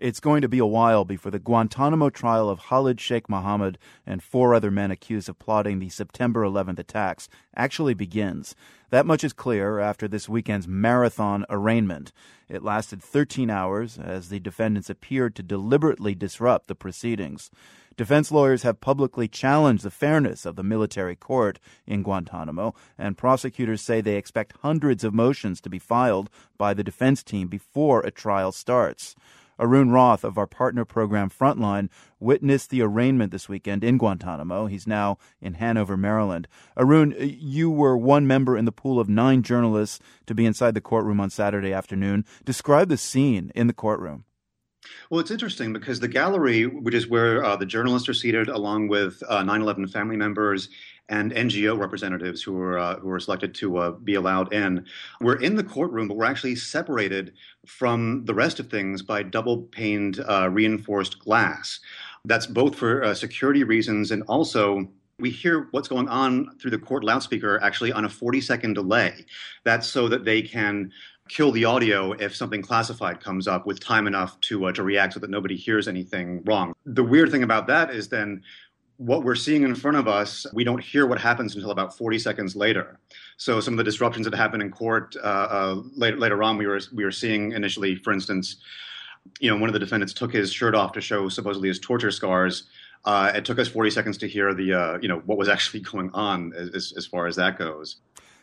It's going to be a while before the Guantanamo trial of Khalid Sheikh Mohammed and four other men accused of plotting the September 11th attacks actually begins. That much is clear after this weekend's marathon arraignment. It lasted 13 hours as the defendants appeared to deliberately disrupt the proceedings. Defense lawyers have publicly challenged the fairness of the military court in Guantanamo, and prosecutors say they expect hundreds of motions to be filed by the defense team before a trial starts. Arun Rath of our partner program Frontline witnessed the arraignment this weekend in Guantanamo. He's now in Hanover, Maryland. Arun, uh, you were one member in the pool of nine journalists to be inside the courtroom on Saturday afternoon. Describe the scene in the courtroom. Well, it's interesting because the gallery, which is where uh, the journalists are seated, along with uh, 9/11 family members and NGO representatives who were uh, who were selected to uh, be allowed in. We're in the courtroom, but we're actually separated from the rest of things by double paned uh, reinforced glass. That's both for uh, security reasons and also we hear what's going on through the court loudspeaker actually on a 40 second delay. That's so that they can kill the audio if something classified comes up with time enough to uh, to react so that nobody hears anything wrong. The weird thing about that is then what we're seeing in front of us, we don't hear what happens until about 40 seconds later. So some of the disruptions that happened in court uh, uh, later, later on, we were we were seeing initially, for instance, you know, one of the defendants took his shirt off to show supposedly his torture scars. Uh, it took us 40 seconds to hear the uh, you know what was actually going on as, as far as that goes.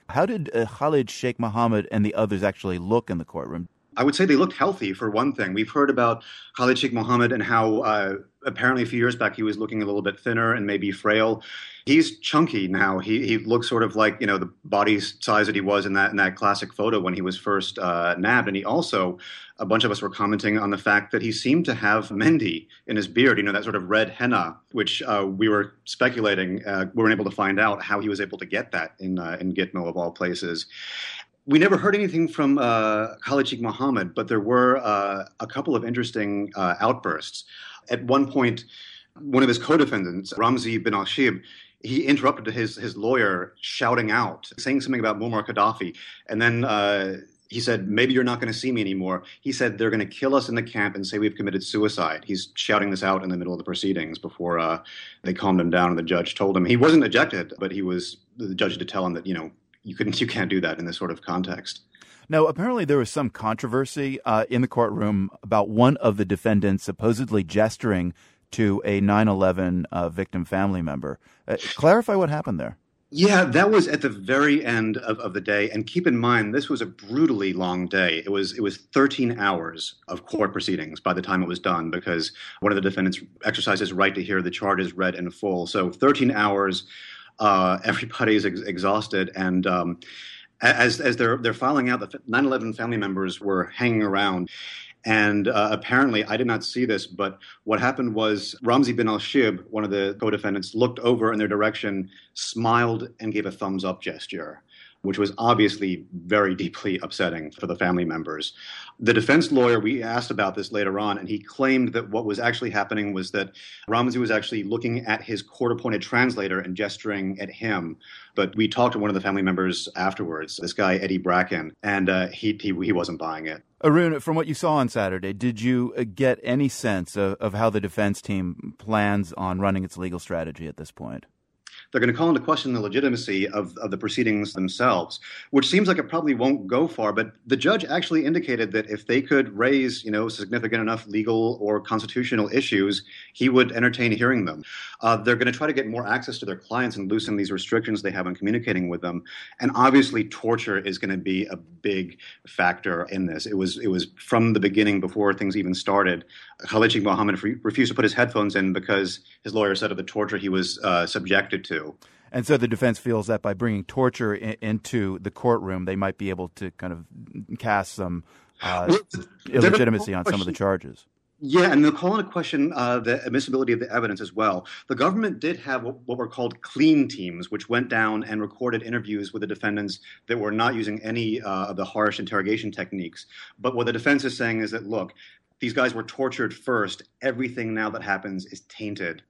How did uh, Khalid Sheikh Mohammed and the others actually look in the courtroom? I would say they looked healthy for one thing. We've heard about Khalid Sheikh Mohammed and how uh, apparently a few years back he was looking a little bit thinner and maybe frail. He's chunky now. He he looks sort of like you know the body size that he was in that in that classic photo when he was first uh, nabbed. And he also, a bunch of us were commenting on the fact that he seemed to have mehndi in his beard. You know that sort of red henna, which uh, we were speculating. Uh, we weren't able to find out how he was able to get that in uh, in Gitmo of all places we never heard anything from uh, Khalid Sheikh Mohammed, but there were uh, a couple of interesting uh, outbursts. At one point, one of his co-defendants, Ramzi bin al-Shibh, he interrupted his his lawyer, shouting out, saying something about Muammar Gaddafi, and then uh, he said, "Maybe you're not going to see me anymore." He said, "They're going to kill us in the camp and say we've committed suicide." He's shouting this out in the middle of the proceedings before uh, they calmed him down, and the judge told him he wasn't ejected, but he was the judge to tell him that you know you couldn't you can't do that in this sort of context. Now, apparently, there was some controversy uh, in the courtroom about one of the defendants supposedly gesturing to a 9 11 uh, victim family member. Uh, clarify what happened there. Yeah, that was at the very end of, of the day. And keep in mind, this was a brutally long day. It was it was 13 hours of court proceedings by the time it was done, because one of the defendants exercised his right to hear the charges read in full. So 13 hours uh, everybody's ex- exhausted, and um, as as they're they're filing out, the 9/11 family members were hanging around. And uh, apparently, I did not see this, but what happened was Ramzi bin al Shibh, one of the co defendants, looked over in their direction, smiled, and gave a thumbs up gesture which was obviously very deeply upsetting for the family members. The defense lawyer, we asked about this later on, and he claimed that what was actually happening was that Ramzi was actually looking at his court appointed translator and gesturing at him. But we talked to one of the family members afterwards, this guy, Eddie Bracken, and uh, he, he, he wasn't buying it. Arun, from what you saw on Saturday, did you uh, get any sense of, of how the defense team plans on running its legal strategy at this point? They're going to call into question the legitimacy of, of the proceedings themselves, which seems like it probably won't go far. But the judge actually indicated that if they could raise, you know, significant enough legal or constitutional issues, he would entertain hearing them. Uh, they're going to try to get more access to their clients and loosen these restrictions they have on communicating with them. And obviously, torture is going to be a big factor in this. It was it was from the beginning before things even started. Khalid Sheikh Mohammed refused to put his headphones in because his lawyer said of the torture he was uh, subjected to. And so the defense feels that by bringing torture in, into the courtroom, they might be able to kind of cast some uh, well, illegitimacy on some of the charges. Yeah, and they'll call into question uh, the admissibility of the evidence as well. The government did have what, what, were called clean teams, which went down and recorded interviews with the defendants that were not using any uh, of the harsh interrogation techniques. But what the defense is saying is that, look, these guys were tortured first. Everything now that happens is tainted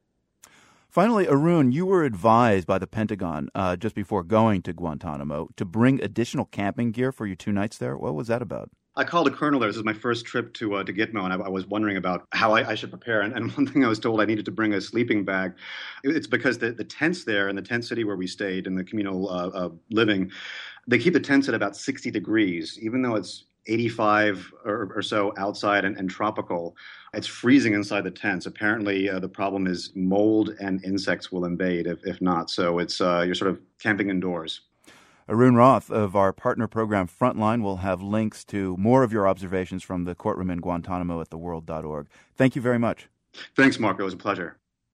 Finally, Arun, you were advised by the Pentagon uh, just before going to Guantanamo to bring additional camping gear for your two nights there. What was that about? I called a colonel there. This is my first trip to uh, to Gitmo, and I, I, was wondering about how I, I should prepare. And, and, one thing I was told I needed to bring a sleeping bag. It's because the, the tents there in the tent city where we stayed in the communal uh, uh, living, they keep the tents at about 60 degrees, even though it's 85 or, or so outside and, and, tropical. It's freezing inside the tents. Apparently, uh, the problem is mold and insects will invade if, if not. So it's uh, you're sort of camping indoors. Arun Rath of our partner program Frontline will have links to more of your observations from the courtroom in Guantanamo at theworld.org. Thank you very much. Thanks, Mark. It was a pleasure.